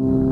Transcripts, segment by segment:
Hello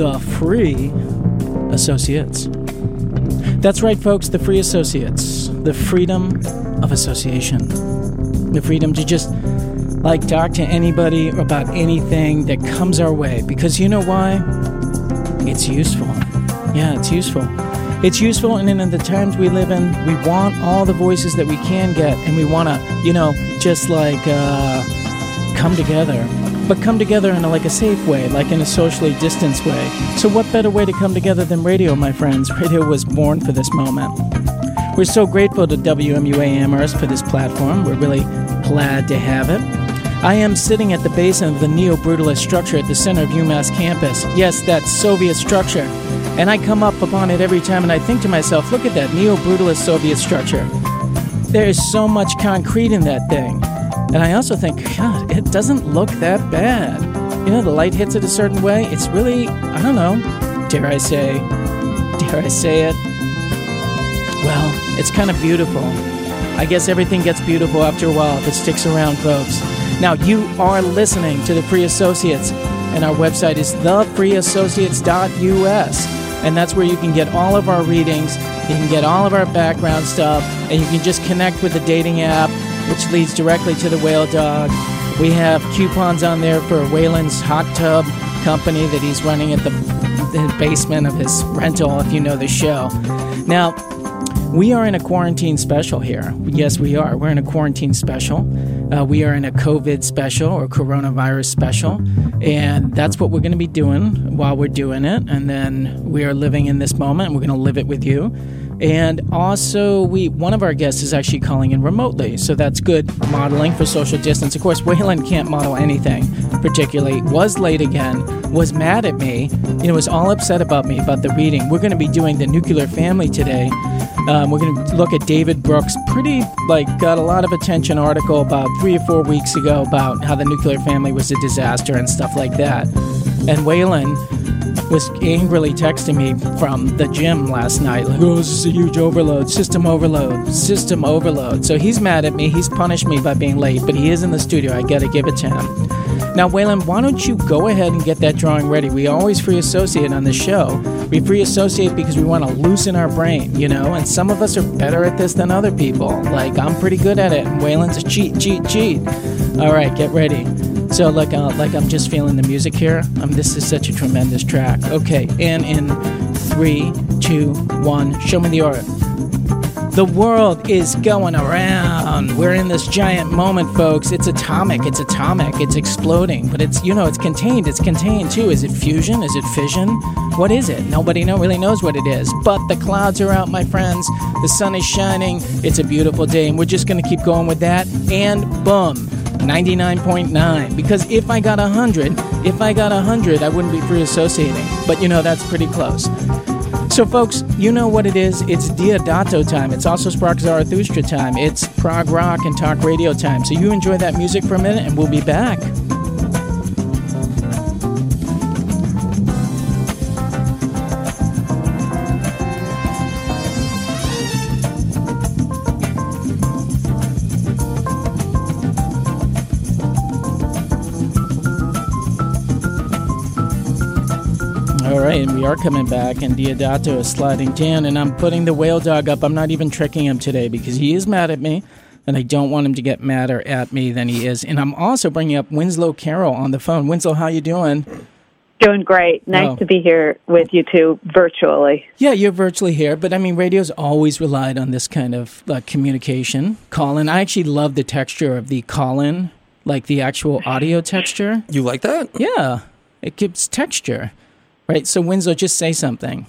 the Free Associates. That's right, folks, the Free Associates. The freedom of association. The freedom to just like talk to anybody about anything that comes our way. Because you know why? It's useful. Yeah, it's useful. It's useful, and in the times we live in, we want all the voices that we can get, and we want to, you know, just like uh, come together but come together in a, like a safe way, like in a socially distanced way. So, what better way to come together than radio, my friends? Radio was born for this moment. We're so grateful to WMUA Amherst for this platform. We're really glad to have it. I am sitting at the base of the neo brutalist structure at the center of UMass campus. Yes, that Soviet structure. And I come up upon it every time and I think to myself, look at that neo brutalist Soviet structure. There is so much concrete in that thing. And I also think, God, it doesn't look that bad. You know, the light hits it a certain way. It's really, I don't know, dare I say, dare I say it? Well, it's kind of beautiful. I guess everything gets beautiful after a while if it sticks around, folks. Now, you are listening to the Free Associates, and our website is thefreeassociates.us. And that's where you can get all of our readings, you can get all of our background stuff, and you can just connect with the dating app which leads directly to the Whale Dawg. We have coupons on there for Waylon's hot tub company that he's running at the, the basement of his rental, if you know the show. Now, we are in a quarantine special here. Yes, we are. We're in a quarantine special. Uh, we are in a COVID special or coronavirus special. And that's what we're going to be doing while we're doing it. And then we are living in this moment. We're going to live it with you. And also, we one of our guests is actually calling in remotely, so that's good modeling for social distance. Of course, Waylon can't model anything particularly. Was late again. Was mad at me. You know, was all upset about me about the reading. We're going to be doing the nuclear family today. Um, we're going to look at David Brooks' pretty like got a lot of attention article about three or four weeks ago about how the nuclear family was a disaster and stuff like that. And Waylon was angrily texting me from the gym last night, like, oh, this is a huge overload, system overload, system overload. So he's mad at me. He's punished me by being late, but he is in the studio. I gotta give it to him. Now, Waylon, why don't you go ahead and get that drawing ready? We always free associate on the show. We free associate because we want to loosen our brain, you know, and some of us are better at this than other people. Like, I'm pretty good at it, Waylon's a cheat, cheat, cheat. All right, get ready. So like uh, like I'm just feeling the music here. Um, this is such a tremendous track. Okay, and in three, two, one, show me the aura. The world is going around. We're in this giant moment, folks. It's atomic. It's atomic. It's exploding. But it's, you know, it's contained. It's contained too. Is it fusion? Is it fission? What is it? Nobody know, really knows what it is. But the clouds are out, my friends. The sun is shining. It's a beautiful day. And we're just to keep going with that. And boom. 99.9 because if I got 100, if I got 100, I wouldn't be free associating. But you know, that's pretty close. So, folks, you know what it is. It's Deodato time. It's also Sprach Zarathustra time. It's prog rock and talk radio time. So, you enjoy that music for a minute, and we'll be back. Are coming back, and Deodato is sliding down, and I'm putting the whale dog up. I'm not even tricking him today because he is mad at me, and I don't want him to get madder at me than he is. And I'm also bringing up Winslow Carrol on the phone. Winslow, how you doing? Doing great. Nice oh. to be here with you two virtually. Yeah, you're virtually here, but I mean, radio's always relied on this kind of uh, communication. Call in. I actually love the texture of the call in, like the actual audio texture. You like that? Yeah, it gives texture. Right. So Winslow, just say something.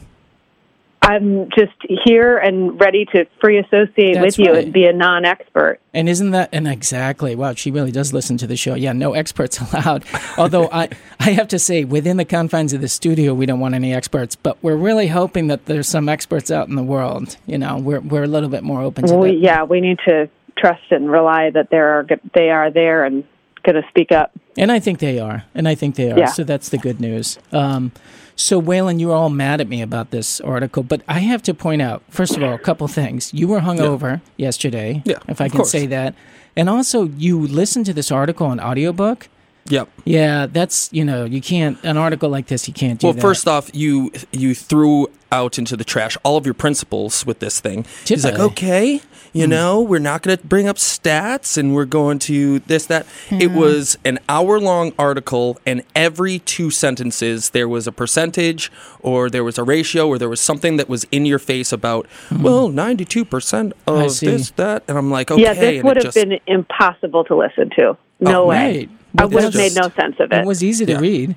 I'm just here and ready to free associate That's with you right. and be a non-expert. And isn't that and exactly? Wow, she really does listen to the show. Yeah, no experts allowed. Although I, I have to say, within the confines of the studio, we don't want any experts. But we're really hoping that there's some experts out in the world. You know, we're we're a little bit more open to We, that. yeah, we need to trust and rely that there are they are there and going to speak up. And I think they are. And I think they are. Yeah. So that's the good news. Um, so, Waylon, you were all mad at me about this article, but I have to point out, first of all, a couple things. You were hungover yesterday, Yeah, if I can course. say that. And also, you listened to this article on audiobook. Yep. Yeah, that's, you know, you can't, an article like this, you can't do Well, that. first off, you you threw out into the trash all of your principles with this thing. Did He's like, I? Hmm. okay, you know, we're not going to bring up stats, and we're going to this that. It was an hour long article, and every two sentences there was a percentage, or there was a ratio, or there was something that was in your face about. Well, ninety two percent Hmm. Of this that, and I'm like, okay, yeah, this would have just, been impossible to listen to. No Oh, way. Right. I would have made no sense of It it. was easy to Yeah. read.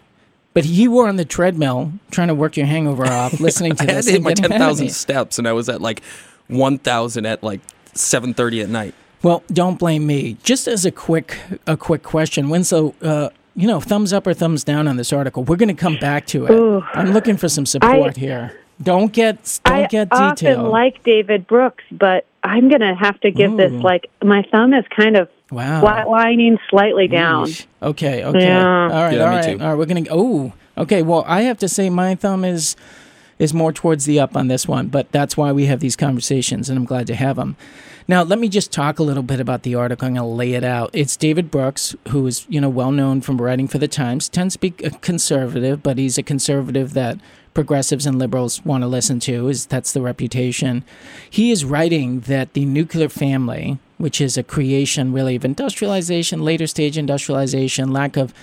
But you were on the treadmill trying to work your hangover off, listening to I had this. to hit and my getting ten mad at thousand me. steps, and I was at like one thousand at like seven thirty at night. Well, don't blame me. Just as a quick a quick question, Winslow, uh, you know, thumbs up or thumbs down on this article. We're going to come back to it. Ooh. I'm looking for some support here. Don't get don't I get often detailed. like David Brooks, but I'm going to have to give this like my thumb is kind of wow. flatlining slightly down. Yeesh. Okay, okay. Yeah. All right, Yeah, all me right. too. All right, we're going to Oh, okay. Well, I have to say my thumb is is more towards the up on this one, but that's why we have these conversations and I'm glad to have them. Now, let me just talk a little bit about the article. I'm going to lay it out. It's David Brooks, who is, you know, well known from writing for the Times. Tends to be a conservative, but he's a conservative that progressives and liberals want to listen to. Is that's the reputation. He is writing that the nuclear family, which is a creation really of industrialization, later stage industrialization, lack of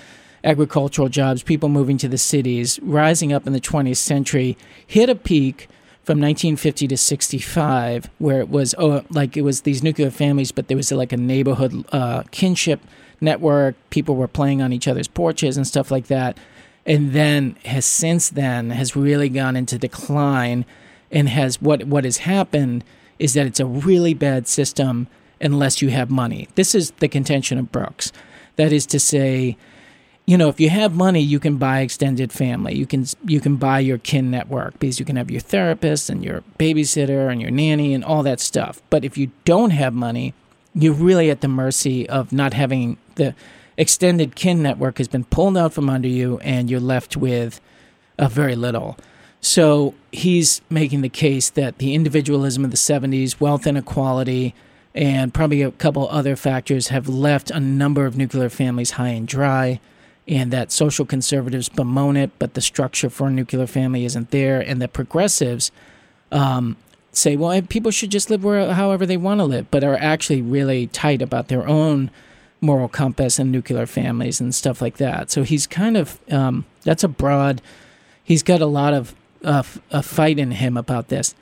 agricultural jobs, people moving to the cities, rising up in the 20th century, hit a peak from 1950 to 65, where it was oh, like it was these nuclear families, but there was like a neighborhood uh, kinship network. People were playing on each other's porches and stuff like that. And then has since then has really gone into decline, and has what what has happened is that it's a really bad system unless you have money. This is the contention of Brooks. That is to say, you know, if you have money, you can buy extended family. You can you can buy your kin network because you can have your therapist and your babysitter and your nanny and all that stuff. But if you don't have money, you're really at the mercy of not having the extended kin network has been pulled out from under you and you're left with uh, very little. So he's making the case that the individualism of the 70s, wealth inequality, and probably a couple other factors have left a number of nuclear families high and dry, and that social conservatives bemoan it, but the structure for a nuclear family isn't there, and that progressives um, say, well, people should just live where, however they want to live, but are actually really tight about their own moral compass and nuclear families and stuff like that. So he's kind of um, that's a broad. He's got a lot of uh, a fight in him about this.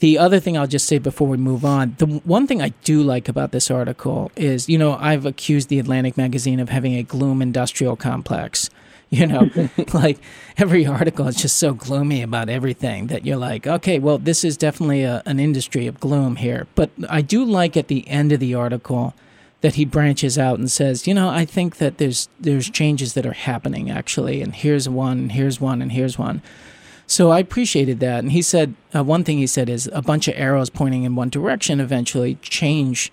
The other thing I'll just say before we move on, the one thing I do like about this article is, you know, I've accused the Atlantic magazine of having a gloom industrial complex. You know, like every article is just so gloomy about everything that you're like, okay, well, this is definitely a, an industry of gloom here. But I do like at the end of the article that he branches out and says, you know, I think that there's there's changes that are happening actually, and here's one, and here's one, and here's one. So I appreciated that. And he said uh, one thing he said is a bunch of arrows pointing in one direction eventually change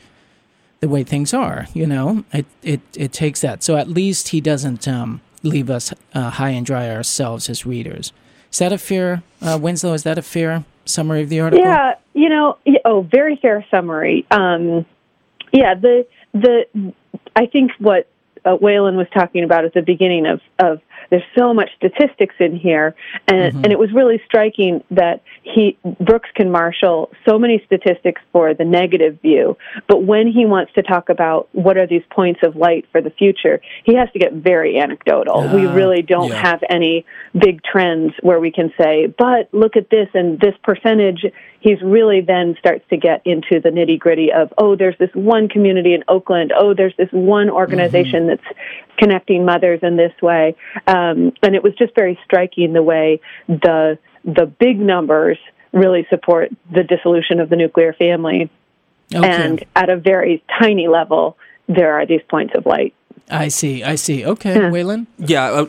the way things are. You know, it it it takes that. So at least he doesn't um, leave us uh, high and dry ourselves as readers. Is that a fair, uh, Winslow? Is that a fair summary of the article? Yeah, you know, oh, very fair summary. Um, yeah, the the I think what uh, was talking about at the beginning of of there's so much statistics in here, and Mhm. and it was really striking that he Brooks can marshal so many statistics for the negative view, but when he wants to talk about what are these points of light for the future, he has to get very anecdotal. we Ah, really don't yeah. have any big trends where we can say, but look at this and this percentage. He's really then starts to get into the nitty gritty of, oh, there's this one community in Oakland. Oh, there's this one organization that's connecting mothers in this way. Um, and it was just very striking the way the the big numbers really support the dissolution of the nuclear family. Okay. And at a very tiny level, there are these points of light. I see. I see. Okay, Yeah. Waylon. Yeah, uh,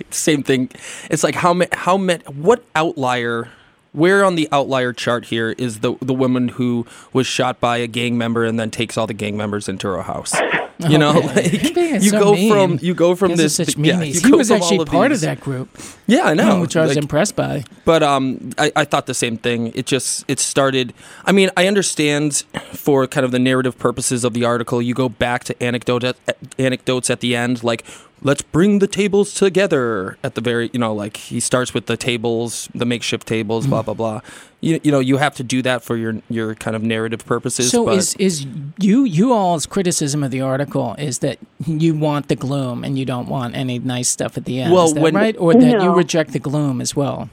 same thing. It's like how many, how many, what outlier, where on the outlier chart here is the the woman who was shot by a gang member and then takes all the gang members into her house? You know, Okay. like you so go mean. from you go from this. such yeah, you he go was from actually all of part of that group, Yeah, I know. which I was Like, impressed by. But um, I, I thought the same thing. It just it started. I mean, I understand for kind of the narrative purposes of the article. You go back to anecdote anecdotes at the end, like let's bring the tables together at the very. You know, like he starts with the tables, the makeshift tables, blah blah blah. You, you know, you have to do that for your your kind of narrative purposes. So but is is you you all's criticism of the article is that you want the gloom and you don't want any nice stuff at the end? Well, is that when- right, or that you reject the gloom as well?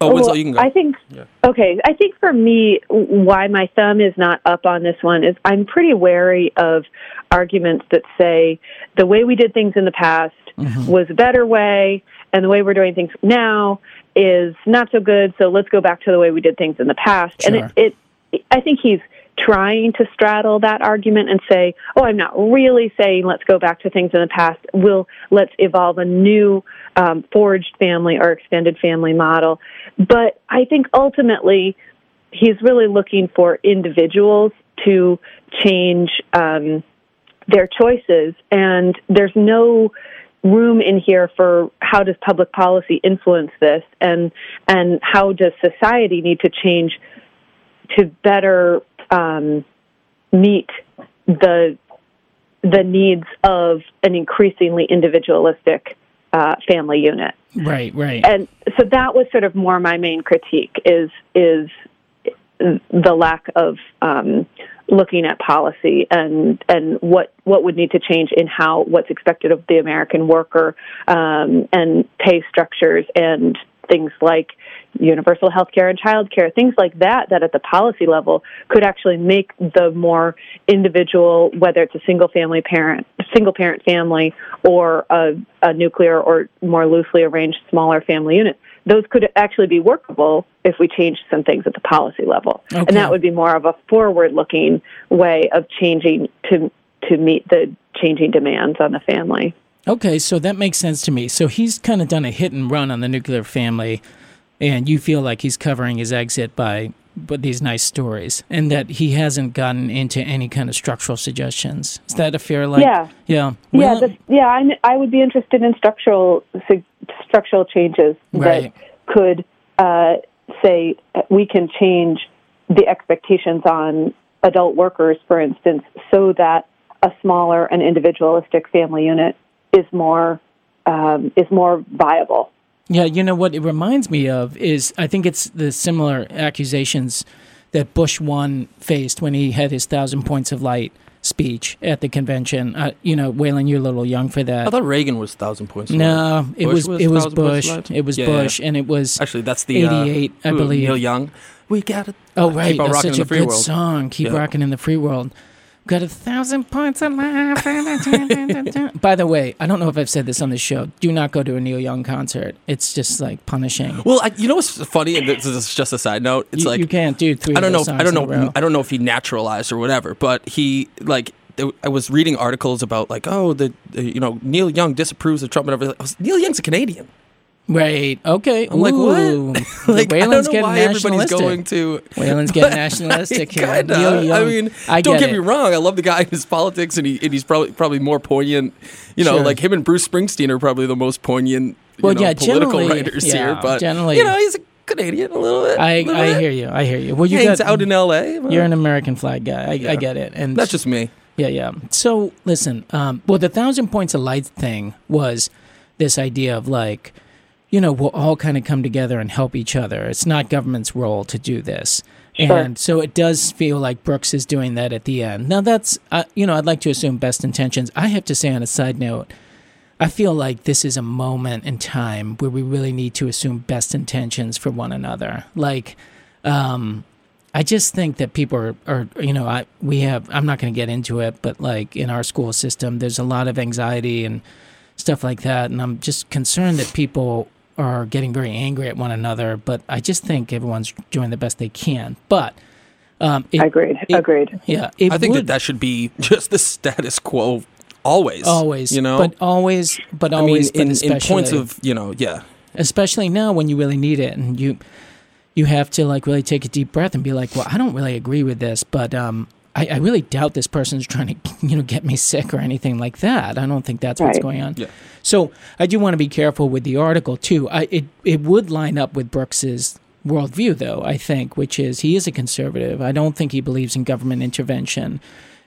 Oh, Winslow, Well, you can go. I think Yeah. okay. I think for me, why my thumb is not up on this one is I'm pretty wary of arguments that say the way we did things in the past Mm-hmm. was a better way, and the way we're doing things now is not so good. So let's go back to the way we did things in the past. Sure. And it, it, I think he's trying to straddle that argument and say, "Oh, I'm not really saying let's go back to things in the past. We'll let's evolve a new um, forged family or extended family model." But I think ultimately, he's really looking for individuals to change um, their choices, and there's no room in here for how does public policy influence this, and and how does society need to change to better um, meet the the needs of an increasingly individualistic uh, family unit. Right, right. And so that was sort of more my main critique is is the lack of um, looking at policy and and what what would need to change in how what's expected of the American worker um, and pay structures and things like universal health care and child care, things like that, that at the policy level could actually make the more individual, whether it's a single family parent, single parent family, or a, a nuclear or more loosely arranged smaller family unit, those could actually be workable if we changed some things at the policy level. Okay. And that would be more of a forward looking way of changing to to meet the changing demands on the family. Okay, so that makes sense to me. So he's kind of done a hit and run on the nuclear family, and you feel like he's covering his exit by but these nice stories, and that he hasn't gotten into any kind of structural suggestions. Is that a fair like? Yeah. yeah, yeah, the, yeah. I'm, I would be interested in structural su- structural changes Right. that could uh, say we can change the expectations on adult workers, for instance, so that a smaller and individualistic family unit is more um, is more viable. Yeah, you know what it reminds me of is I think it's the similar accusations that Bush one faced when he had his thousand points of light speech at the convention. Uh, you know, Waylon, you're a little young for that. I thought Reagan was thousand points. no, it was, was it was Bush. It was Yeah, yeah. Bush, and it was Actually, that's the uh, 88, I believe. Neil Young. We got it. Oh right, Keep that's such in a free good world. song. Keep Yeah. rocking in the free world. Got a thousand points of life. By the way, I don't know if I've said this on the show. Do not go to a Neil Young concert. It's just like punishing. Well, I, you know what's funny? And this is just a side note. It's you, like you can't do three. I don't know. I don't know. I don't know if he naturalized or whatever. But he like. there- I was reading articles about like, oh, the, the you know Neil Young disapproves of Trump and everything. I was, Neil Young's a Canadian. Right. Okay. I'm like, Ooh. what? like, I Waylon's don't know getting why everybody's nationalistic. going to. Waylon's getting nationalistic here. Kinda. Neil. I mean, I don't get get, me wrong. I love the guy in his politics, and he and he's probably probably more poignant. You know, Sure. like him and Bruce Springsteen are probably the most poignant. You Well, know, yeah, political generally- writers yeah, here. But generally- you know, he's a Canadian a little bit. I, little I bit. hear you. I hear you. Well, you Hangs got out in L.A. You're an American flag guy. I, I get it. And That's just me. Yeah, yeah. So listen, um, well, the thousand points of light thing was this idea of like, you know, we'll all kind of come together and help each other. It's not government's role to do this. Sure. And so it does feel like Brooks is doing that at the end. Now, that's, uh, you know, I'd like to assume best intentions. I have to say, on a side note, I feel like this is a moment in time where we really need to assume best intentions for one another. Like, um, I just think that people are, are you know, I we have. I'm not going to get into it, but like in our school system, there's a lot of anxiety and stuff like that, and I'm just concerned that people are getting very angry at one another. But I just think everyone's doing the best they can. But um, it, agreed. it- agreed. Yeah, I think would that that should be just the status quo always. always, you know. but always, but I mean, always, but in, in points of you know, yeah, especially now when you really need it, and you you have to like really take a deep breath and be like, well, I don't really agree with this, but um, I, I really doubt this person's trying to you know get me sick or anything like that. I don't think that's what's going on. Yeah. So I do want to be careful with the article too. I it it would line up with Brooks's worldview though. I think, which is he is a conservative. I don't think he believes in government intervention.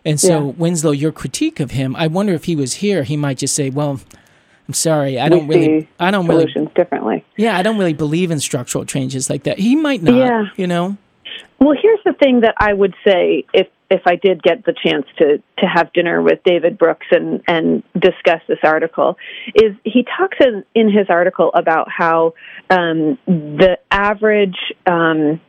And so, Yeah. Winslow, your critique of him, I wonder if he was here, he might just say, "Well, I'm sorry, I We don't really, I don't really differently. yeah, I don't really believe in structural changes like that. He might not, Yeah. you know. Well, here's the thing that I would say if if I did get the chance to to have dinner with David Brooks and and discuss this article, is he talks in, in his article about how um, the average um,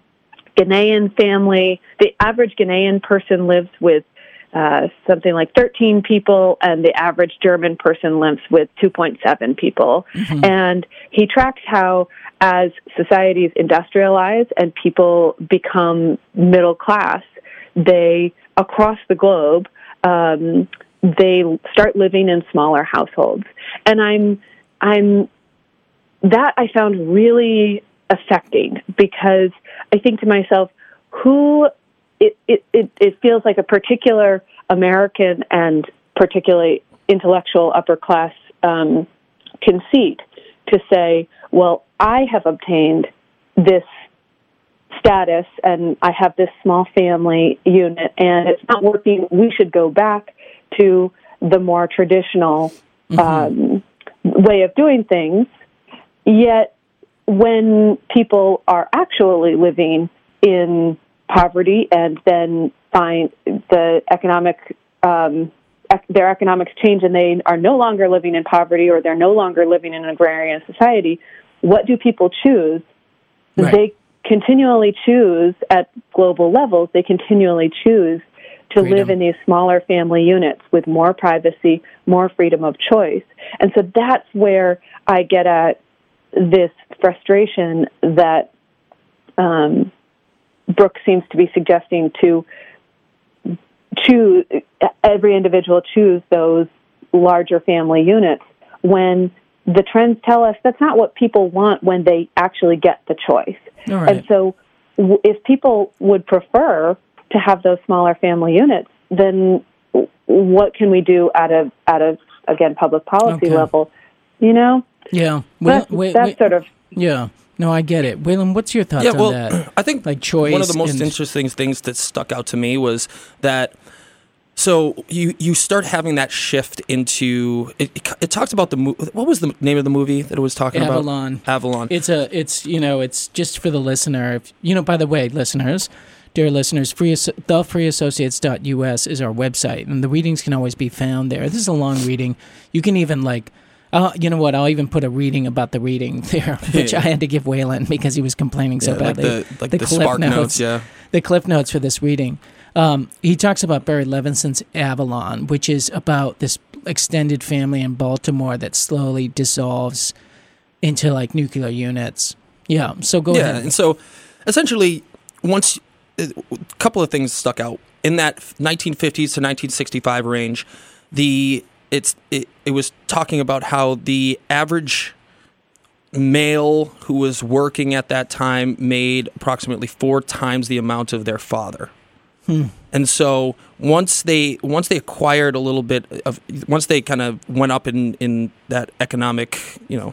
Ghanaian family, the average Ghanaian person lives with uh, something like 13 people, and the average German person lives with 2.7 people. And he tracks how, as societies industrialize and people become middle class, they, across the globe, um, they start living in smaller households. And I'm, I'm, that I found really affecting because I think to myself, who it, it, it, feels like a particular American and particularly intellectual upper class um, conceit to say, well, I have obtained this status and I have this small family unit and it's not working. We should go back to the more traditional um, way of doing things. Yet, when people are actually living in poverty and then find the economic um, their economics change and they are no longer living in poverty or they're no longer living in an agrarian society, what do people choose? Right. They continually choose at global levels. They continually choose to Freedom. live in these smaller family units with more privacy, more freedom of choice, and so that's where I get at this frustration that um, Brooks seems to be suggesting to choose every individual choose those larger family units when the trends tell us that's not what people want when they actually get the choice. All right. And so, w- if people would prefer to have those smaller family units, then what can we do at a at a again public policy Okay. level? You know, yeah. that's, Wait, wait, that's wait. sort of yeah. No, I get it. Waylon, what's your thoughts yeah. on that? I think Like choice One of the most and- interesting things that stuck out to me was that. So you you start having that shift into it. It, it talks about the mo- what was the name of the movie that it was talking Avalon. about? Avalon. Avalon. It's a, it's you know, it's just for the listener. If, you know, by the way, listeners, dear listeners, free Asso- thefreeassociates.us is our website, and the readings can always be found there. This is a long reading. You can even like. Uh, you know what? I'll even put a reading about the reading there, which I had to give Waylon because he was complaining so Yeah, like badly. the like the, cliff spark notes. Yeah. the cliff notes for this reading. Um, he talks about Barry Levinson's Avalon, which is about this extended family in Baltimore that slowly dissolves into like nuclear units. Yeah. So go yeah, ahead. and so essentially, once a couple of things stuck out in that 1950s to 1965 range, the it's it, it was talking about how the average male who was working at that time made approximately four times the amount of their father. And so once they once they acquired a little bit of once they kind of went up in in that economic you know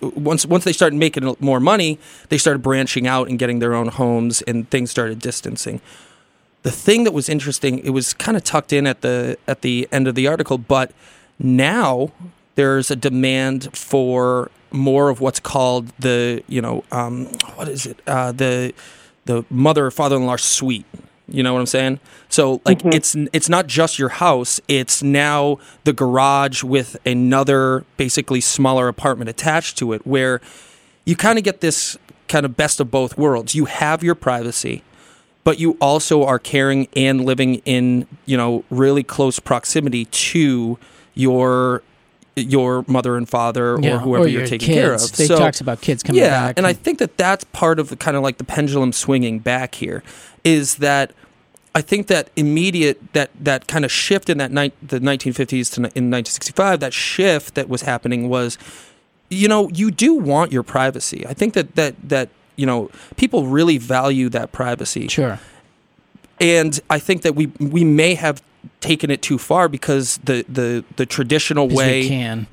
once once they started making more money, they started branching out and getting their own homes, and things started distancing. The thing that was interesting, it was kind of tucked in at the at the end of the article, but now there's a demand for more of what's called the you know um, what is it uh, the the mother or father-in-law suite. You know what I'm saying? So like mm-hmm. it's it's not just your house, it's now the garage with another basically smaller apartment attached to it where you kind of get this kind of best of both worlds. You have your privacy, but you also are caring and living in, you know, really close proximity to your your mother and father or whoever or you're taking kids. care of. They so, talks about kids coming yeah, back. and I think that that's part of the kind of like the pendulum swinging back here is that I think that immediate that that kind of shift in that ni- the 1950s to in 1965 that shift that was happening was you know you do want your privacy. I think that that that you know people really value that privacy sure. and I think that we we may have taken it too far because the the the traditional way can.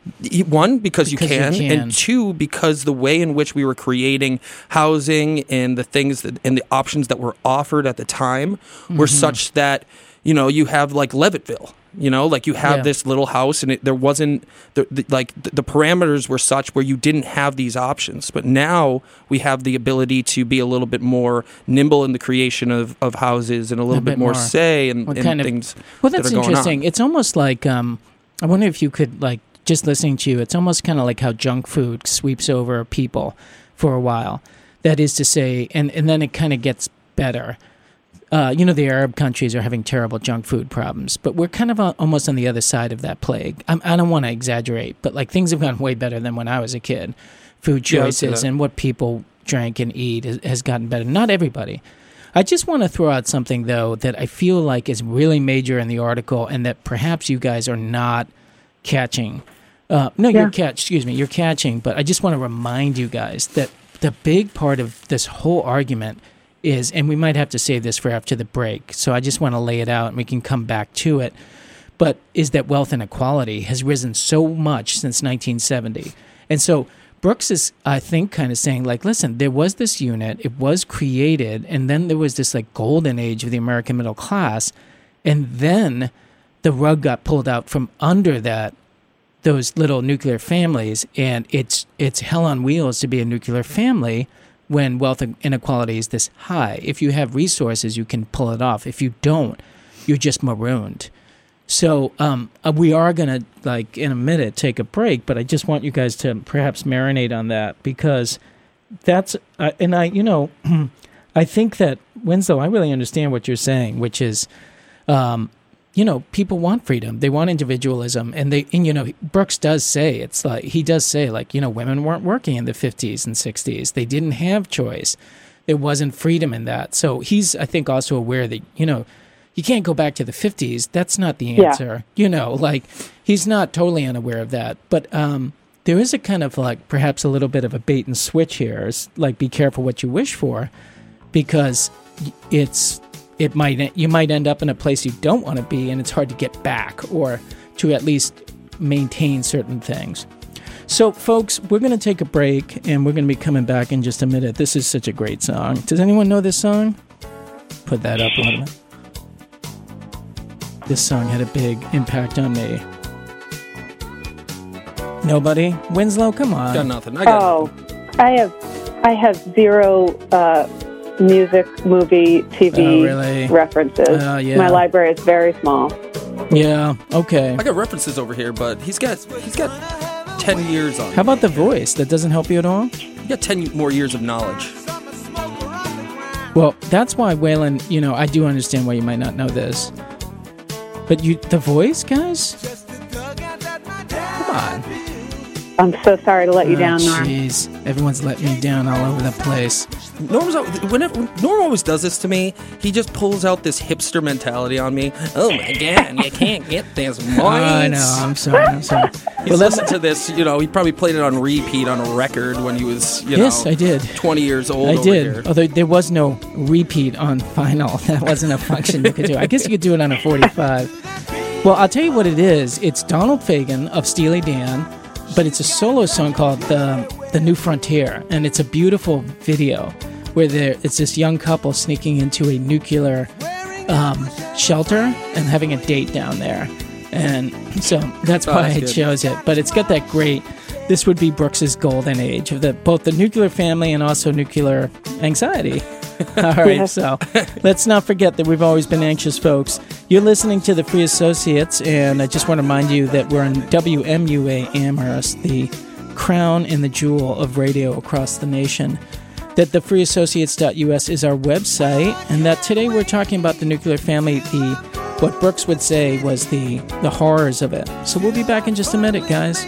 One because, Because you, you can, can. and two because the way in which we were creating housing and the things that and the options that were offered at the time were Mm-hmm. such that you know you have like Levitville you know like you have Yeah. this little house and it, there wasn't the, the, like the, the parameters were such where you didn't have these options but now we have the ability to be a little bit more nimble in the creation of, of houses and a little bit bit more, say and, and kind of- things Well, that that's are going on. interesting. It's almost like um, I wonder if you could like just listening to you. It's almost kind of like how junk food sweeps over people for a while. That is to say, and and then it kind of gets better. Uh, you know, the Arab countries are having terrible junk food problems, but we're kind of uh, almost on the other side of that plague. I'm, I don't want to exaggerate, but like things have gone way better than when I was a kid. Food Yeah, I would say choices that. and what people drink and eat has, has gotten better. Not everybody. I just want to throw out something though that I feel like is really major in the article, and that perhaps you guys are not catching. Uh, no, Yeah. you're catch. Excuse me, you're catching. But I just want to remind you guys that the big part of this whole argument is, and we might have to save this for after the break. So I just want to lay it out, and we can come back to it. But is that wealth inequality has risen so much since 1970, and so Brooks is, I think, kind of saying like, listen, there was this unit, it was created, and then there was this like golden age of the American middle class, and then the rug got pulled out from under that those little nuclear families, and it's it's hell on wheels to be a nuclear family when wealth inequality is this high. If you have resources, you can pull it off. If you don't, you're just marooned. So um, uh, we are gonna like in a minute take a break, but I just want you guys to perhaps marinate on that because that's uh, and I you know I think that Winslow I really understand what you're saying, which is um, you know people want freedom, they want individualism, and they and you know Brooks does say it's like he does say like you know women weren't working in the 50s and 60s, they didn't have choice, there wasn't freedom in that. So he's I think also aware that you know you can't go back to the 50s. That's not the Yeah. answer. You know, like he's not totally unaware of that. But um, there is a kind of like perhaps a little bit of a bait and switch here. It's like be careful what you wish for because it's it might you might end up in a place you don't want to be and it's hard to get back or to at least maintain certain things. So, folks, we're going to take a break and we're going to be coming back in just a minute. This is such a great song. Does anyone know this song? Put that up, Lana. This song had a big impact on me. Nobody? Winslow, come got on. nothing I got Oh, nothing. I have I have zero uh, music, movie, TV Oh, really? references. Oh, yeah. My library is very small. Yeah, okay. I got references over here, but he's got he's got ten years on. How about the voice? That doesn't help you at all? He got ten more years of knowledge. Well, that's why Waylon, you know, I do understand why you might not know this. But you, the voice, guys? Come on. I'm so sorry to let you Oh, down, Nora. Jeez, everyone's letting me down all over the place. Norm's whenever Norm always does this to me. He just pulls out this hipster mentality on me. Oh my god, you can't get this voice. I know. I'm sorry. I'm sorry. He's listened to this. You know, he probably played it on repeat on a record when he was, you yes, know, I did. twenty years old. I did. Here. Although there was no repeat on vinyl. That wasn't a function you could do. I guess you could do it on a 45. Well, I'll tell you what it is. It's Donald Fagen of Steely Dan, but it's a solo song called the the New Frontier, and it's a beautiful video where there it's this young couple sneaking into a nuclear um, shelter and having a date down there, and so that's Oh, why that's I good. chose it. But it's got that great. This would be Brooks's golden age of the both the nuclear family and also nuclear anxiety. All right, so let's not forget that we've always been anxious folks. You're listening to the Free Associates, and I just want to remind you that we're on WMUA Amherst, the crown and the jewel of radio across the nation. That the freeassociates.us is our website, and that today we're talking about the nuclear family, the what Brooks would say was the the horrors of it. So we'll be back in just a minute, guys.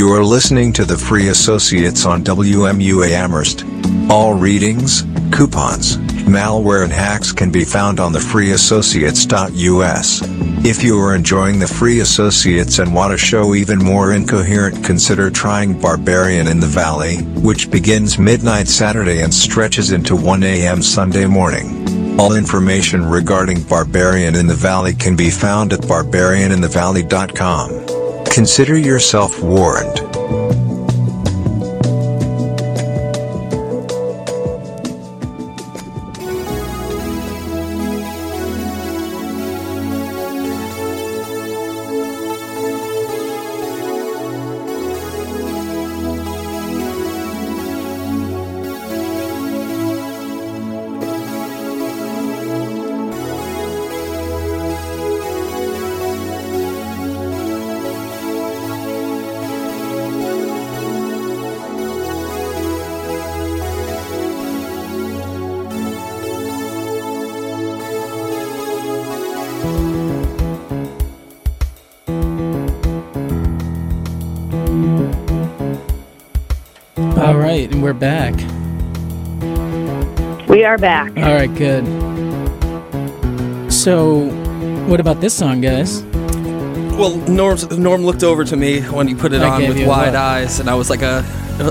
You are listening to the Free Associates on WMUA Amherst. All readings, coupons, malware and hacks can be found on the freeassociates.us. If you are enjoying the Free Associates and want to show even more incoherent consider trying Barbarian in the Valley, which begins midnight Saturday and stretches into 1 a.m. Sunday morning. All information regarding Barbarian in the Valley can be found at barbarianinthevalley.com. Consider yourself warned. Right, and we're back. We are back. All right, good. So, what about this song, guys? Well, Norm's, Norm looked over to me when he put it I on gave with you a wide look. eyes, and I was like a,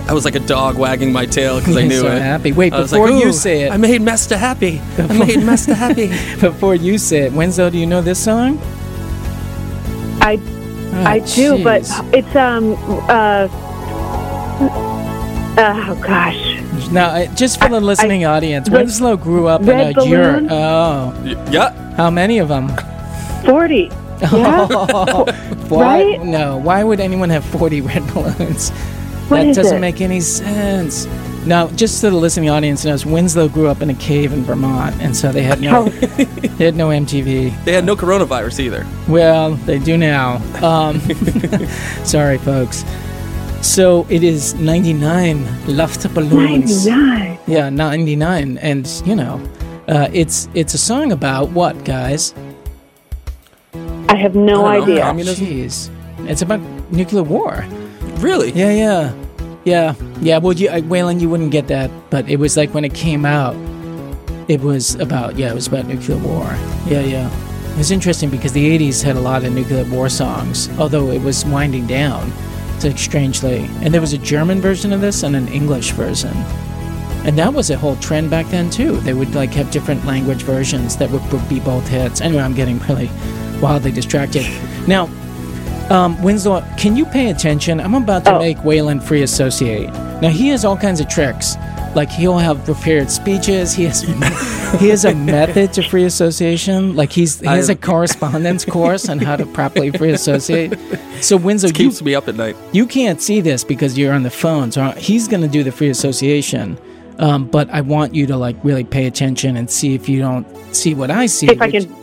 I was like a dog wagging my tail because I You're knew so it. happy. Wait, I was before like, you "Ooh, say it- I made Mesta happy. I made Mesta happy. Before you say it, Winslow, do you know this song? I Oh, I do, but jeez. it's um uh oh gosh. Now, uh, just for the listening audience, the Winslow grew up in a red yurt. Oh, Y- yeah. how many of them? Forty. Yeah. Why? Right? No. Why would anyone have 40 red balloons? What that is doesn't it? make any sense. Now, just so the listening audience knows, Winslow grew up in a cave in Vermont, and so they had no, Oh. they had no MTV. They had no coronavirus either. Well, they do now. Um, sorry, folks. So it is 99 Luftballons. Ninety-nine. Yeah, 99, and you know, uh, it's it's a song about what, guys? I have no I don't know. idea. Communism? Jeez, it's about nuclear war. Really? Yeah, yeah, yeah, yeah. Well, you, uh, Waylon, you wouldn't get that, but it was like when it came out, it was about yeah, it was about nuclear war. Yeah, yeah. It was interesting because the '80s had a lot of nuclear war songs, although it was winding down. Strangely, and there was a German version of this and an English version, and that was a whole trend back then too. They would like have different language versions that would, would be both hits. Anyway, I'm getting really wildly distracted. Now, um, Winslow, can you pay attention? I'm about to Oh. make Waylon free associate. Now he has all kinds of tricks. Like he'll have prepared speeches. He has he has a method to free association. Like he's he has a I- correspondence course on how to properly free associate. So Winslow, you, Keeps me up at night. you can't see this because you're on the phone. So he's going to do the free association. Um, but I want you to like really pay attention and see if you don't see what I see. See if I can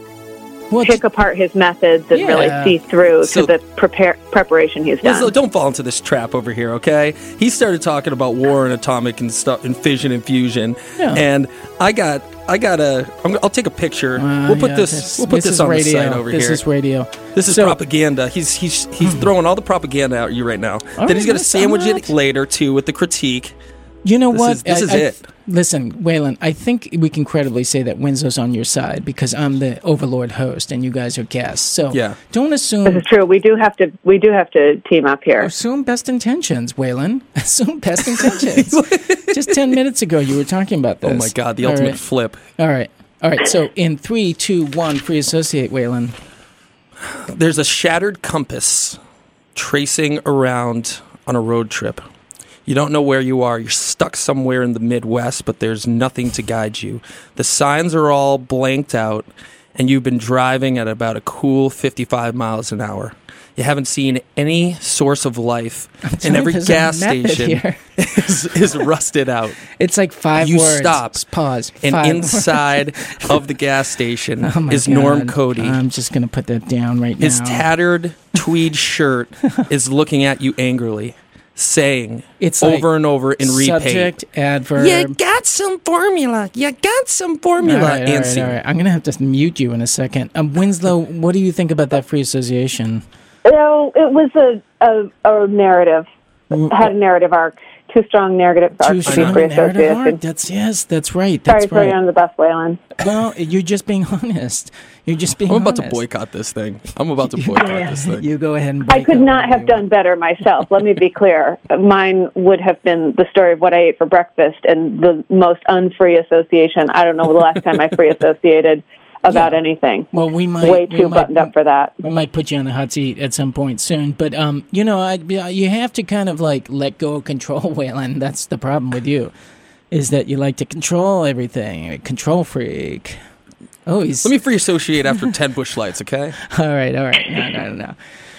Well, pick apart his methods and really see through So- to the prepare preparation he's done. Winslow, don't fall into this trap over here, okay? He started talking about war and atomic and stuff, and fission and fusion, Yeah. and I got, I got a. I'm, I'll take a picture. Uh, we'll put yeah, this, we'll put this, is on radio. the site over here. this is radio. This is So- propaganda. He's he's he's throwing all the propaganda at you right now. then he's gonna sandwich it later too with the critique. You know This what? is- this is I- it. Listen, Waylon, I think we can credibly say that Winslow's on your side because I'm the overlord host and you guys are guests. So Yeah. don't assume this is true. We do have to we do have to team up here. assume best intentions, Waylon. Assume best intentions. Just ten minutes ago, you were talking about this. Oh my god, the All ultimate right. flip. All right. All right. So in three, two, one, free associate, Waylon. There's a shattered compass tracing around on a road trip. You don't know where you are. You're stuck somewhere in the Midwest, but there's nothing to guide you. The signs are all blanked out, and you've been driving at about a cool 55 miles an hour. You haven't seen any source of life, and every you, there's a gas station is, is rusted out. It's like five You words. stop, Pause. And Five inside of the gas station Oh is Norm Cody. I'm just gonna put that down right His now. His tattered tweed shirt is looking at you angrily, saying It's over like and over in repeat. Subject, adverb. You got some formula. You got some formula, All right, all right, Ansi. all right. I'm gonna have to mute you in a second. Um, Winslow, what do you think about that free association? No, it was a a, a narrative. Had a narrative arc. Too strong narrative arc Too to be strong free narrative arc? association. That's yes, that's right. Sorry That's to throw you right. on the bus, Waylon. Well, you're just being honest. You're just being I'm about to boycott this thing. I'm about to boycott this thing. You go ahead and. I could not have you done better myself. Let me be clear. Mine would have been the story of what I ate for breakfast and the most unfree association. I don't know the last time I free associated about Yeah. anything. Well, we might. Way too might- buttoned up for that. We might put you on the hot seat at some point soon, but um, you know, I, you have to kind of like let go of control, Waylon. That's the problem with you, is that you like to control everything, You're a control freak. Oh, he's Let me free associate after 10 Busch lights, okay? all right, all right. No, no, no.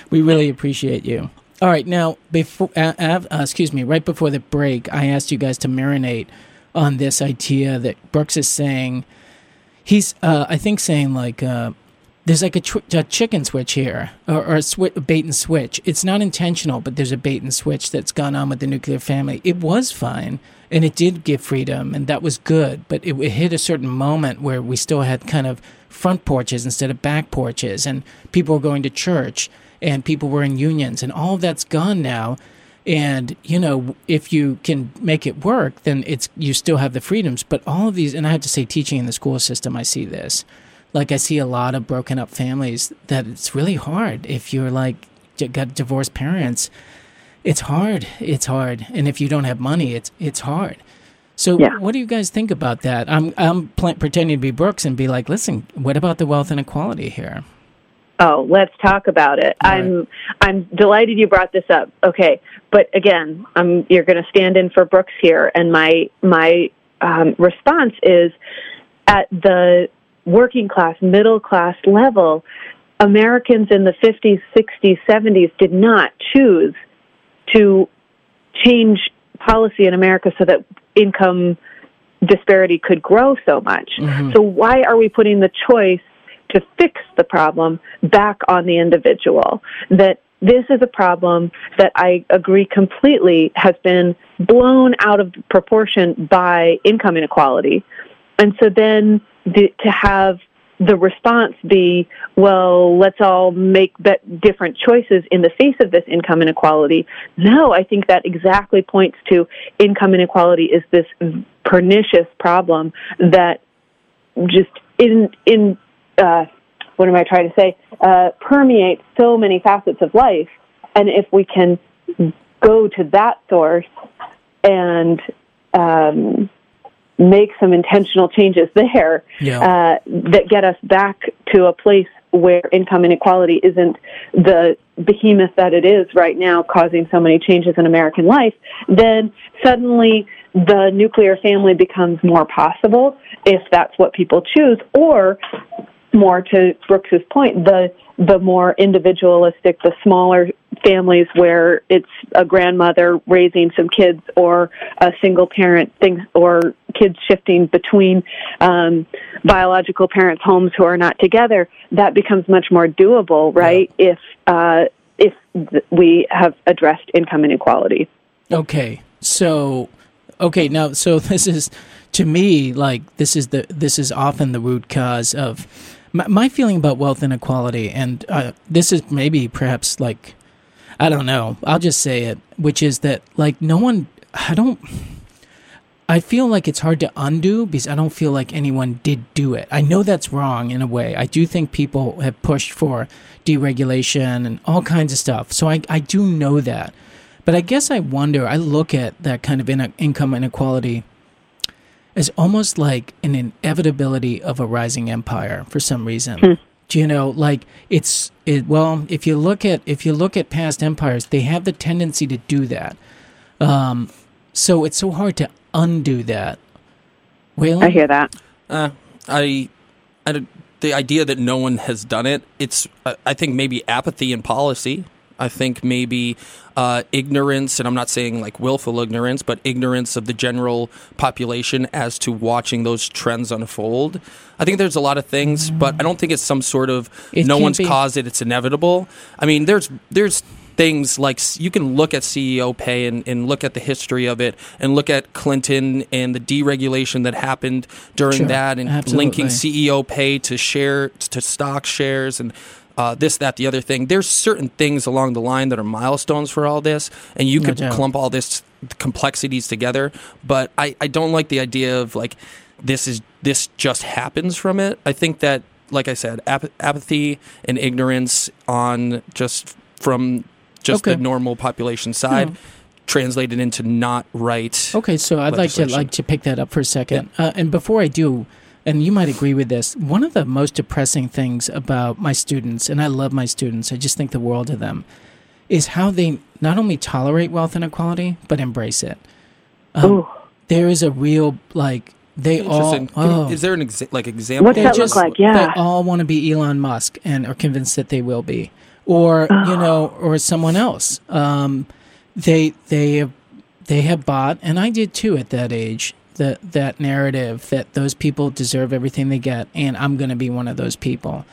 We really appreciate you. All right, now before, uh, uh, excuse me, right before the break, I asked you guys to marinate on this idea that Brooks is saying. He's, uh, I think, saying like, uh, there's like a, tw- a chicken switch here, or, or a a bait and switch. It's not intentional, but there's a bait and switch that's gone on with the nuclear family. It was fine, and it did give freedom, and that was good. But it, it hit a certain moment where we still had kind of front porches instead of back porches, and people were going to church, and people were in unions, and all that's gone now. And you know, if you can make it work, then it's you still have the freedoms. But all of these, and I have to say, teaching in the school system, I see this like I see a lot of broken up families that it's really hard if you're like got divorced parents. It's hard. It's hard, and if you don't have money, it's it's hard. So, Yeah. what do you guys think about that? I'm I'm pl- pretending to be Brooks and be like, listen, what about the wealth inequality here? Oh, let's talk about it. I'm I'm delighted you brought this up. Okay, but again, I'm you're going to stand in for Brooks here, and my my um, response is at the working class, middle class level, Americans in the 50s, 60s, 70s did not choose to change policy in America so that income disparity could grow so much. So why are we putting the choice to fix the problem back on the individual? That this is a problem that I agree completely has been blown out of proportion by income inequality. And so then the, to have the response be, well, let's all make different choices in the face of this income inequality. No, I think that exactly points to income inequality is this pernicious problem that just in in uh, what am I trying to say? Uh, permeates so many facets of life, and if we can go to that source and um, make some intentional changes there Yeah. uh, that get us back to a place where income inequality isn't the behemoth that it is right now, causing so many changes in American life, then suddenly the nuclear family becomes more possible if that's what people choose, or more to Brooks's point, the the more individualistic, the smaller families where it's a grandmother raising some kids or a single parent things or kids shifting between um, biological parents' homes who are not together, that becomes much more doable, right? Yeah. If uh, if th- we have addressed income inequality. Okay, so okay now, so this is to me like this is the this is often the root cause of my, my feeling about wealth inequality, and uh, this is maybe perhaps like I don't know. I'll just say it, which is that like no one. I don't. I feel like it's hard to undo because I don't feel like anyone did do it. I know that's wrong in a way. I do think people have pushed for deregulation and all kinds of stuff. So I, I do know that. But I guess I wonder, I look at that kind of in- income inequality as almost like an inevitability of a rising empire for some reason. Hmm. Do you know, like it's it, well, if you look at if you look at past empires, they have the tendency to do that. Um, so it's so hard to undo that. Waylon? I hear that. Uh, I, I, the idea that no one has done it. It's uh, I think maybe apathy in policy. I think maybe uh, ignorance, and I'm not saying like willful ignorance, but ignorance of the general population as to watching those trends unfold. I think there's a lot of things, but I don't think it's some sort of it no one's be. caused it; it's inevitable. I mean, there's there's things like you can look at CEO pay and, and look at the history of it and look at Clinton and the deregulation that happened during sure, that and absolutely. linking CEO pay to share to stock shares and uh, this, that, the other thing. There's certain things along the line that are milestones for all this, and you no could doubt. clump all this complexities together. But I, I don't like the idea of like this is this just happens from it. I think that, like I said, ap- apathy and ignorance on just from just okay. the normal population side. Translated into not right. Okay, so I'd like to like to pick that up for a second. Yeah. Uh, and before I do, and you might agree with this, one of the most depressing things about my students, and I love my students, I just think the world of them, is how they not only tolerate wealth inequality but embrace it. Um, there is a real like they all. Oh, is there an exa- like example? What's that just, look like? Yeah, they all want to be Elon Musk and are convinced that they will be or oh. you know, or someone else. Um, they they have they have bought, and I did too at that age. That that narrative that those people deserve everything they get, and I'm going to be one of those people.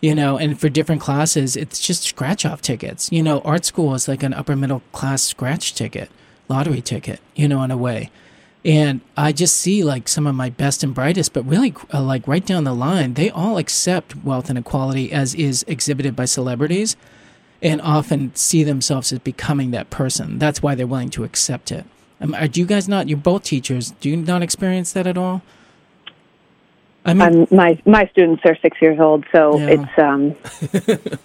You know, and for different classes, it's just scratch off tickets. You know, art school is like an upper middle class scratch ticket, lottery ticket. You know, in a way and I just see like some of my best and brightest, but really uh, like right down the line, they all accept wealth inequality as is exhibited by celebrities and often see themselves as becoming that person. That's why they're willing to accept it. Um, are, do you guys not, you're both teachers, do you not experience that at all? I mean, um, my my students are six years old, so yeah. it's um,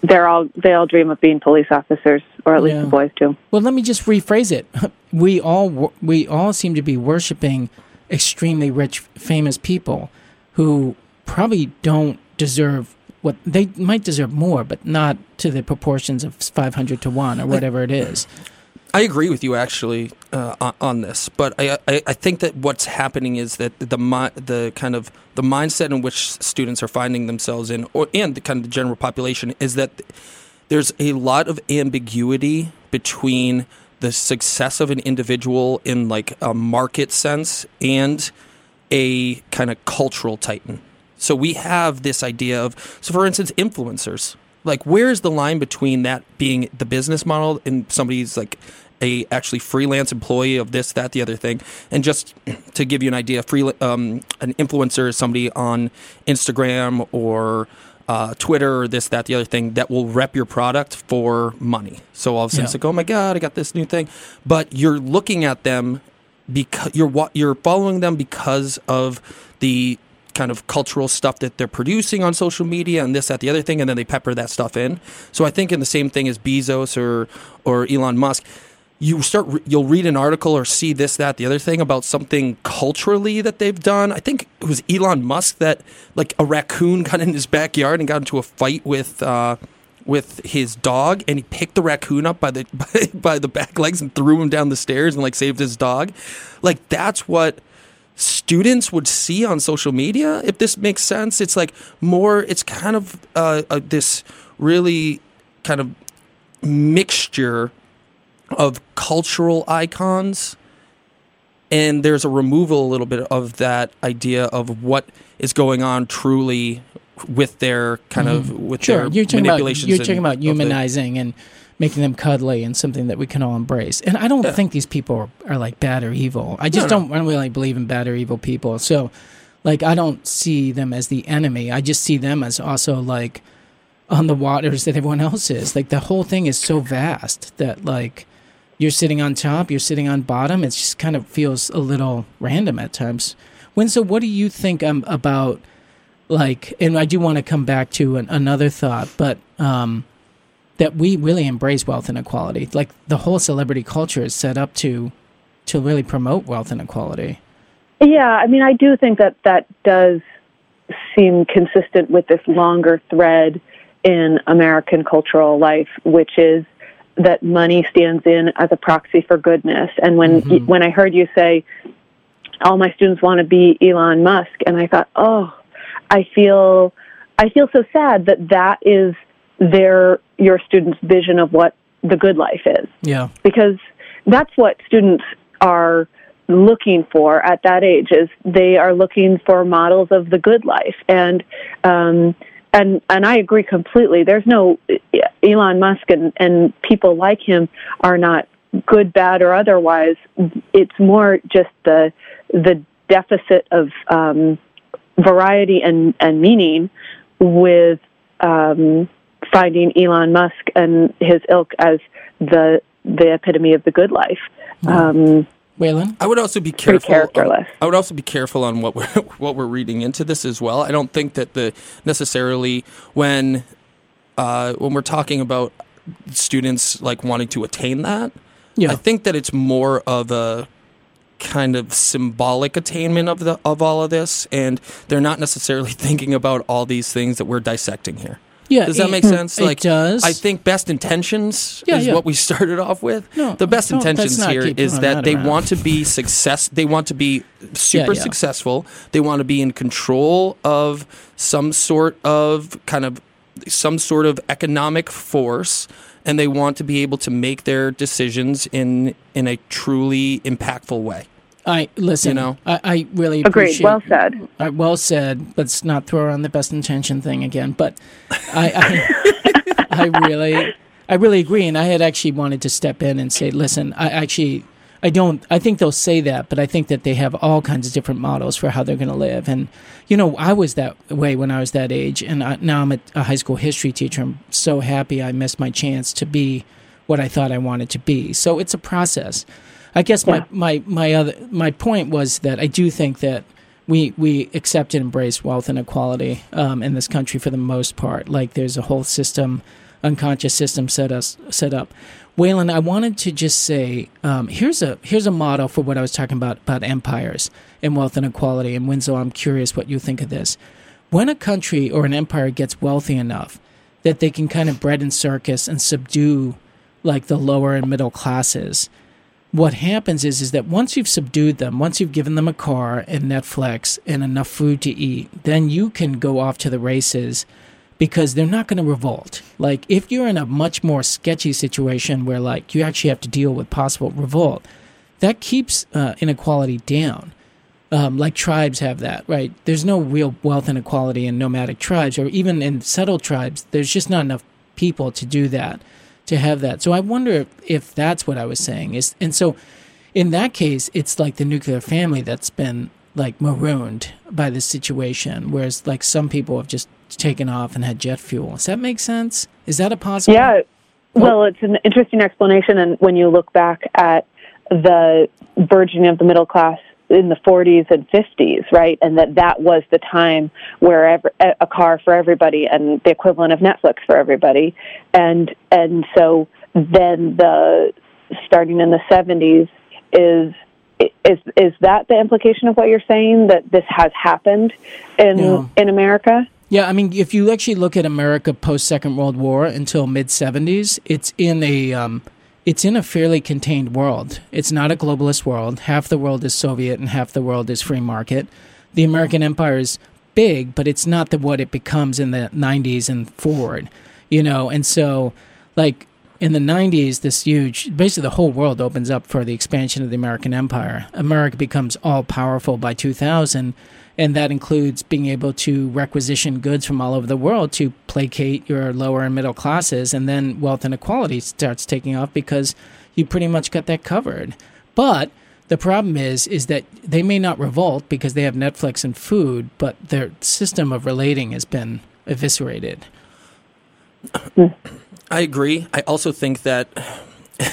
they're all they all dream of being police officers, or at least yeah. the boys do. Well, let me just rephrase it. We all we all seem to be worshiping extremely rich, famous people who probably don't deserve what they might deserve more, but not to the proportions of five hundred to one or whatever it is. I agree with you actually uh, on, this, but I, I, I think that what's happening is that the the kind of the mindset in which students are finding themselves in, or and the kind of the general population is that there's a lot of ambiguity between the success of an individual in like a market sense and a kind of cultural titan. So we have this idea of, so for instance, influencers like where's the line between that being the business model and somebody's like a actually freelance employee of this that the other thing? And just to give you an idea free um, an influencer is somebody on instagram or uh, twitter or this that the other thing that will rep your product for money. So all of a sudden yeah. it's like oh my god i got this new thing. But you're looking at them because you're you're following them because of the kind of cultural stuff that they're producing on social media and this, that, the other thing, and then they pepper that stuff in. So I think in the same thing as Bezos or or Elon Musk, you start you'll read an article or see this, that, the other thing about something culturally that they've done. I think it was Elon Musk that like a raccoon got in his backyard and got into a fight with. Uh, with his dog and he picked the raccoon up by the by, by, the back legs and threw him down the stairs and like saved his dog like that's what students would see on social media, if this makes sense. It's like more, it's kind of uh, uh, this really kind of mixture of cultural icons and there's a removal a little bit of that idea of what is going on truly with their kind of with Mm-hmm. Sure, their you're talking about manipulations. you're and- talking about the- humanizing and making them cuddly and something that we can all embrace. And I don't Yeah. think these people are, are like bad or evil. I just No, don't really believe in bad or evil people. So, like, I don't see them as the enemy. I just see them as also like on the waters that everyone else is. Like the whole thing is so vast that like you're sitting on top, you're sitting on bottom. It just kind of feels a little random at times. Winslow, what do you think um, about like? And I do want to come back to an, another thought, but um, that we really embrace wealth inequality. Like the whole celebrity culture is set up to to really promote wealth inequality. Yeah, I mean, I do think that that does seem consistent with this longer thread in American cultural life, which is that money stands in as a proxy for goodness. And when mm-hmm. when I heard you say, "All my students want to be Elon Musk," and I thought, "Oh, I feel I feel so sad that that is their your students' vision of what the good life is." Yeah. because that's what students are looking for at that age is they are looking for models of the good life and um and and I agree completely there's no Elon Musk and and people like him are not good bad or otherwise it's more just the the deficit of um variety and and meaning with um finding Elon Musk and his ilk as the the epitome of the good life. Um, Waylon? I would also be Pretty careful. on- characterless. I would also be careful on what we're what we're reading into this as well. I don't think that the necessarily when uh, when we're talking about students like wanting to attain that, Yeah. I think that it's more of a kind of symbolic attainment of the of all of this, and they're not necessarily thinking about all these things that we're dissecting here. Yeah. Does that it- make hmm. sense? It does. I think best intentions Yeah, is yeah. what we started off with. No, the best intentions here is that that they want to be success. They want to be super yeah. successful. They want to be in control of some sort of kind of some sort of economic force, and they want to be able to make their decisions in in a truly impactful way. I listen. You know? I, I really agreed. appreciate. Well said. Uh, well said. Let's not throw around the best intention thing again. But I, I, I really, I really agree. And I had actually wanted to step in and say, listen, I actually, I don't. I think they'll say that, but I think that they have all kinds of different models for how they're going to live. And you know, I was that way when I was that age, and I, now I'm a, a high school history teacher. I'm so happy I missed my chance to be what I thought I wanted to be. So it's a process. I guess Yeah. my, my, my other my point was that I do think that we we accept and embrace wealth inequality um, in this country for the most part. Like there's a whole system, unconscious system set us set up. Waylon, I wanted to just say um, here's a here's a model for what I was talking about about empires and wealth inequality. And Winslow, I'm curious what you think of this. When a country or an empire gets wealthy enough that they can kind of bread and circus and subdue like the lower and middle classes what happens is is that once you've subdued them, once you've given them a car and Netflix and enough food to eat, then you can go off to the races because they're not going to revolt. Like if you're in a much more sketchy situation where like you actually have to deal with possible revolt, that keeps uh, inequality down. Um, like tribes have that, right? There's no real wealth inequality in nomadic tribes or even in settled tribes. There's just not enough people to do that, to have that. So I wonder if, that's what I was saying. Is and so in that case, it's like the nuclear family that's been like marooned by this situation, whereas like some people have just taken off and had jet fuel. Does that make sense? Is that a possible? Yeah. Well, it's an interesting explanation, and when you look back at the burgeoning of the middle class in the 40s and 50s, right, and that that was the time where a car for everybody and the equivalent of Netflix for everybody, and and so then the starting in the 70s is is is that the implication of what you're saying that this has happened in Yeah. in America? Yeah, I mean, if you actually look at America post Second World War until mid '70s, it's in a um, it's in a fairly contained world. It's not a globalist world. Half the world is Soviet and half the world is free market. The American empire is big, but it's not the what it becomes in the '90s and forward. You know, and so like in the 90s, this huge, basically the whole world opens up for the expansion of the American empire. America becomes all powerful by 2000, and that includes being able to requisition goods from all over the world to placate your lower and middle classes. And then wealth inequality starts taking off because you pretty much got that covered. But the problem is, is that they may not revolt because they have Netflix and food, but their system of relating has been eviscerated. I agree. I also think that,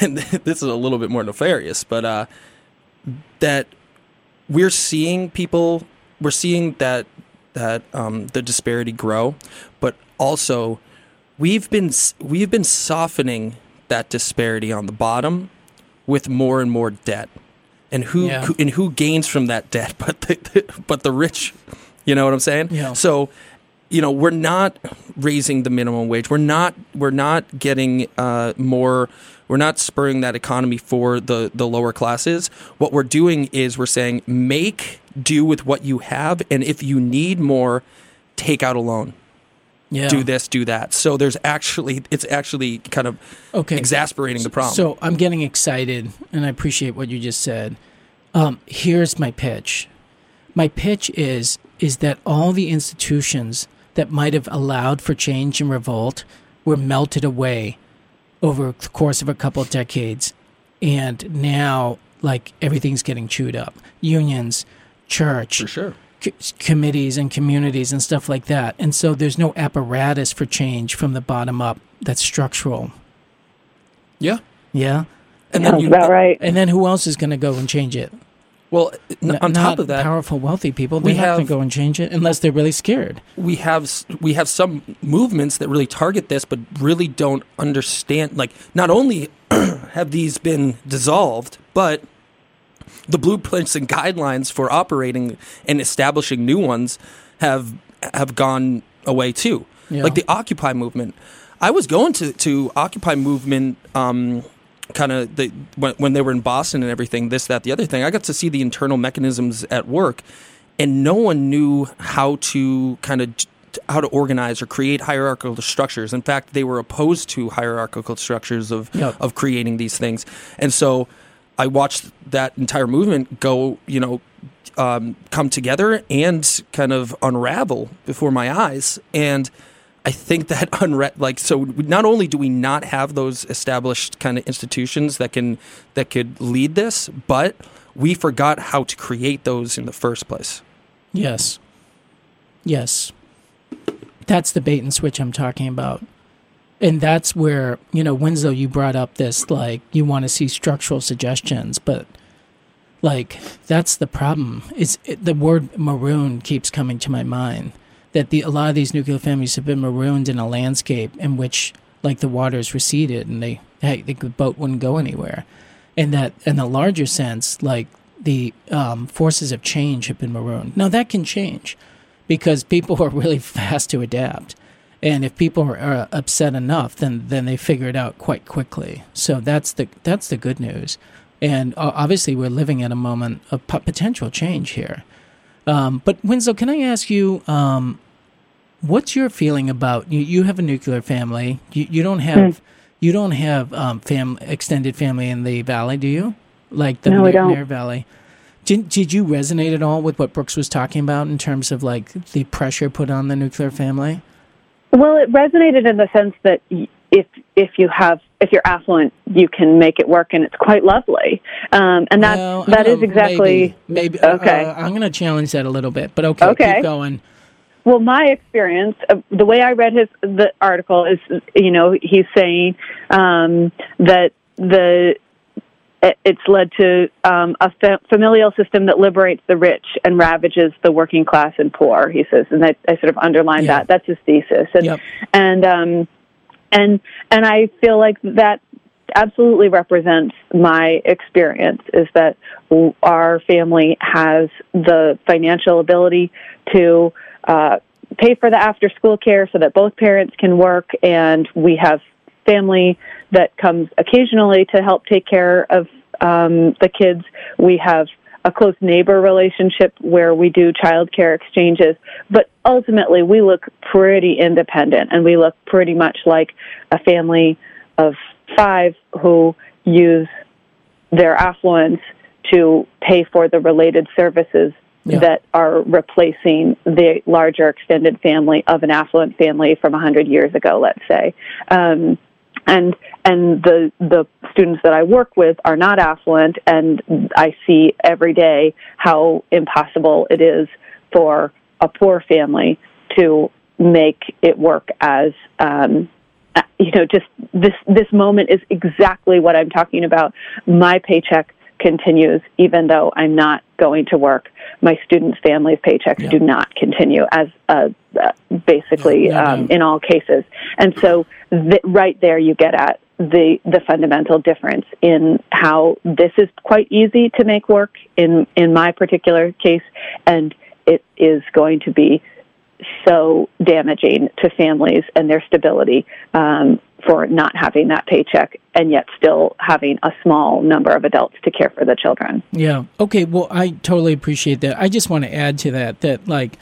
and this is a little bit more nefarious, but uh, that we're seeing people, we're seeing that that um, the disparity grow, but also we've been we've been softening that disparity on the bottom with more and more debt, and who, Yeah. who and who gains from that debt, but the, but the rich. You know what I'm saying? Yeah. So you know we're not raising the minimum wage we're not we're not getting uh, more we're not spurring that economy for the the lower classes what we're doing is we're saying make do with what you have and if you need more take out a loan Yeah. do this do that so there's actually it's actually kind of Okay. exasperating the problem So I'm getting excited, and I appreciate what you just said. Um, here's my pitch. My pitch is is that all the institutions that might have allowed for change and revolt were melted away over the course of a couple of decades, and now like everything's getting chewed up. Unions, church, for sure c- committees and communities and stuff like that. And so there's no apparatus for change from the bottom up that's structural. yeah Yeah. and Sounds you about right. And then who else is going to go and change it? Well n- on top of that powerful, wealthy people. They're we not going have- to go and change it unless they're really scared. we have we have some movements that really target this, but really don't understand. Like, not only have these been dissolved, but the blueprints and guidelines for operating and establishing new ones have have gone away too. Yeah. Like the Occupy movement. I was going to to Occupy movement. Um, kind of the when, when they were in Boston and everything, this, that, the other thing. I got to see the internal mechanisms at work, and no one knew how to kind of how to organize or create hierarchical structures. In fact, they were opposed to hierarchical structures of Yep. of creating these things, and so I watched that entire movement go, you know, um, come together and kind of unravel before my eyes. And I think that unra- like so not only do we not have those established kind of institutions that can that could lead this, but we forgot how to create those in the first place. Yes. Yes. That's the bait and switch I'm talking about. And that's where, you know, Winslow, you brought up this, like, you want to see structural suggestions, but, like, that's the problem. Is it, the word maroon keeps coming to my mind. That the a lot of these nuclear families have been marooned in a landscape in which, like, the waters receded and they, hey, the boat wouldn't go anywhere. And that, in the larger sense, like, the um, forces of change have been marooned. Now, that can change because people are really fast to adapt. And if people are, are upset enough, then then they figure it out quite quickly. So that's the that's the good news. And uh, obviously, we're living at a moment of potential change here. Um, but Winslow, can I ask you, um, what's your feeling about you? You have a nuclear family. You, you don't have you don't have um, fam extended family in the valley, do you? Like the No, Nair- don't. Valley. Did, did you resonate at all with what Brooks was talking about in terms of like the pressure put on the nuclear family? Well, it resonated in the sense that if if you have if you're affluent, you can make it work, and it's quite lovely. Um, and that's Well, that I is exactly maybe. maybe Okay. uh, I'm going to challenge that a little bit, but okay, Okay. keep going. Well, my experience, uh, the way I read his the article is, you know, he's saying um, that the it- it's led to um, a fa- familial system that liberates the rich and ravages the working class and poor. He says, and I, I sort of underlined Yeah. that. That's his thesis, and Yep. and um, and and I feel like that absolutely represents my experience. Is that w- our family has the financial ability to uh, pay for the after school care so that both parents can work, and we have family that comes occasionally to help take care of um, the kids. We have a close neighbor relationship where we do childcare exchanges, but ultimately we look pretty independent and we look pretty much like a family of five who use their affluence to pay for the related services Yeah. that are replacing the larger extended family of an affluent family from 100 years ago, let's say. Um, and and the the students that I work with are not affluent, and I see every day how impossible it is for a poor family to make it work as um, you know just this this moment is exactly what I'm talking about. My paycheck continues even though I'm not going to work. My students' families' paychecks Yeah. do not continue as uh, uh, basically No, no, um, in all cases. And so th- right there you get at the the fundamental difference in how this is quite easy to make work in in my particular case and it is going to be so damaging to families and their stability um, for not having that paycheck and yet still having a small number of adults to care for the children. Yeah. Okay. Well, I totally appreciate that. I just want to add to that that like,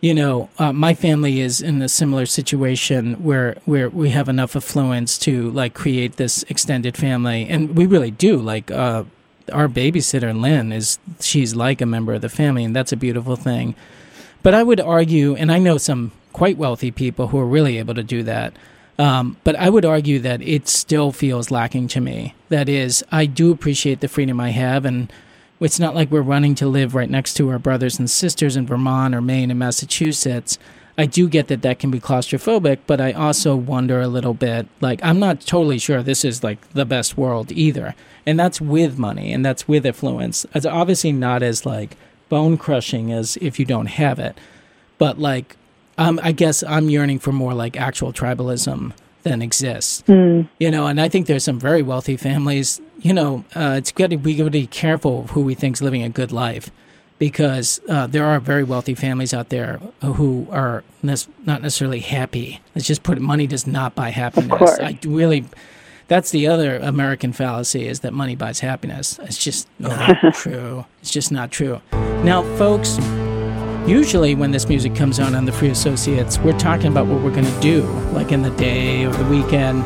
you know, uh, my family is in a similar situation where where we have enough affluence to like create this extended family, and we really do. Like, uh, our babysitter Lynn is she's like a member of the family, and that's a beautiful thing. But I would argue, and I know some quite wealthy people who are really able to do that. Um, but I would argue that it still feels lacking to me. That is, I do appreciate the freedom I have, and it's not like we're running to live right next to our brothers and sisters in Vermont or Maine and Massachusetts. I do get that that can be claustrophobic, but I also wonder a little bit. Like, I'm not totally sure this is like the best world either, and that's with money and that's with affluence. It's obviously not as like bone crushing as if you don't have it, but like um, I guess I'm yearning for more like actual tribalism than exists. You know, and I think there's some very wealthy families. You know, uh, it's good we got to be careful of who we think's living a good life, because uh, there are very wealthy families out there who are nes- not necessarily happy. Let's just put it, money does not buy happiness. I really. That's the other American fallacy is that money buys happiness. It's just not true. It's just not true. Now, folks, usually when this music comes on on the Free Associates, we're talking about what we're going to do, like in the day or the weekend.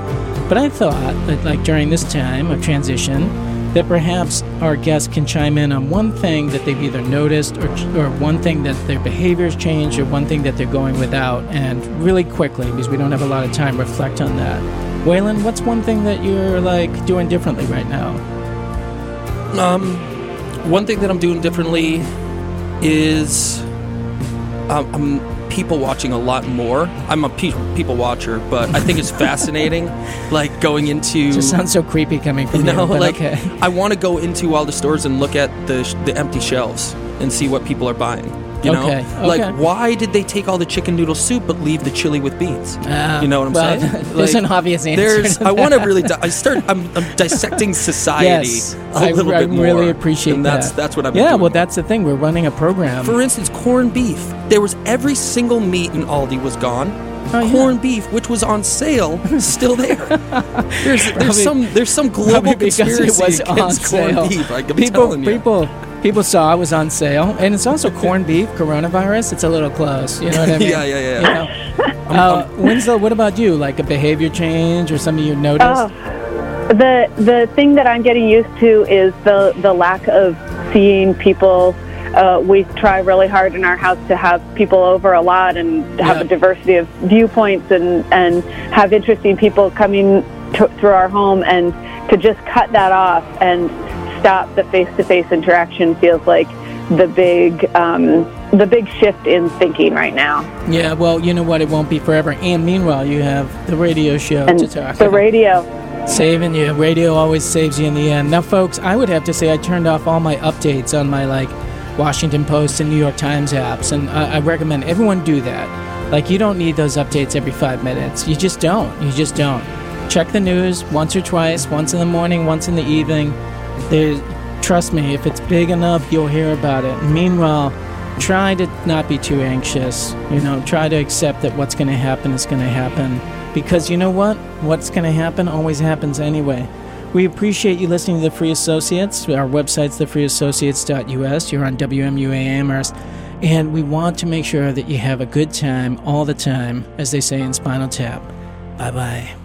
But I thought that, like during this time of transition, that perhaps our guests can chime in on one thing that they've either noticed or, or one thing that their behaviors changed or one thing that they're going without, and really quickly, because we don't have a lot of time, reflect on that. Waylon, what's one thing that you're like doing differently right now? Um, one thing that I'm doing differently is um, I'm people watching a lot more. I'm a pe- people watcher, but I think it's fascinating, like going into. Just sounds so creepy coming from no, you, but like okay. I want to go into all the stores and look at the sh- the empty shelves and see what people are buying. You know, Okay, like why did they take all the chicken noodle soup but leave the chili with beans? Ah, you know what I'm well, saying? there's Like, an obvious answer. There's. I want to really. Di- I start. I'm, I'm dissecting society Yes, a I, little I bit more. I really appreciate and that's, that. That's what been Yeah, well, that's the thing. We're running a program. For instance, corned beef. There was every single meat in Aldi was gone. Oh, yeah. Corned beef, which was on sale, still there. There's, Probably- there's some there's some global conspiracy it was on against corned sale. beef. I'm people, telling you. people, people saw it was on sale, and it's also corned beef, coronavirus. It's a little close. You know what I mean? Yeah, yeah, yeah. You know? uh, Winslow, what about you? Like a behavior change or something you noticed? Oh, the the thing that I'm getting used to is the the lack of seeing people. Uh, we try really hard in our house to have people over a lot and have Yeah. a diversity of viewpoints and and have interesting people coming to, through our home and to just cut that off and stop the face to face interaction feels like the big um, the big shift in thinking right now. Yeah, well, you know what? It won't be forever. And meanwhile, you have the radio show And to talk to the radio. Saving you. Radio always saves you in the end. Now, folks, I would have to say I turned off all my updates on my like Washington Post and New York Times apps, and I, I recommend everyone do that. Like, you don't need those updates every five minutes. You just don't. You just don't. Check the news once or twice, once in the morning, once in the evening. Trust me, if it's big enough, you'll hear about it. Meanwhile, try to not be too anxious. You know, try to accept that what's going to happen is going to happen. Because you know what? What's going to happen always happens anyway. We appreciate you listening to the Free Associates. Our website's thefreeassociates.us. You're on WMUA Amherst. And we want to make sure that you have a good time all the time, as they say in Spinal Tap. Bye bye.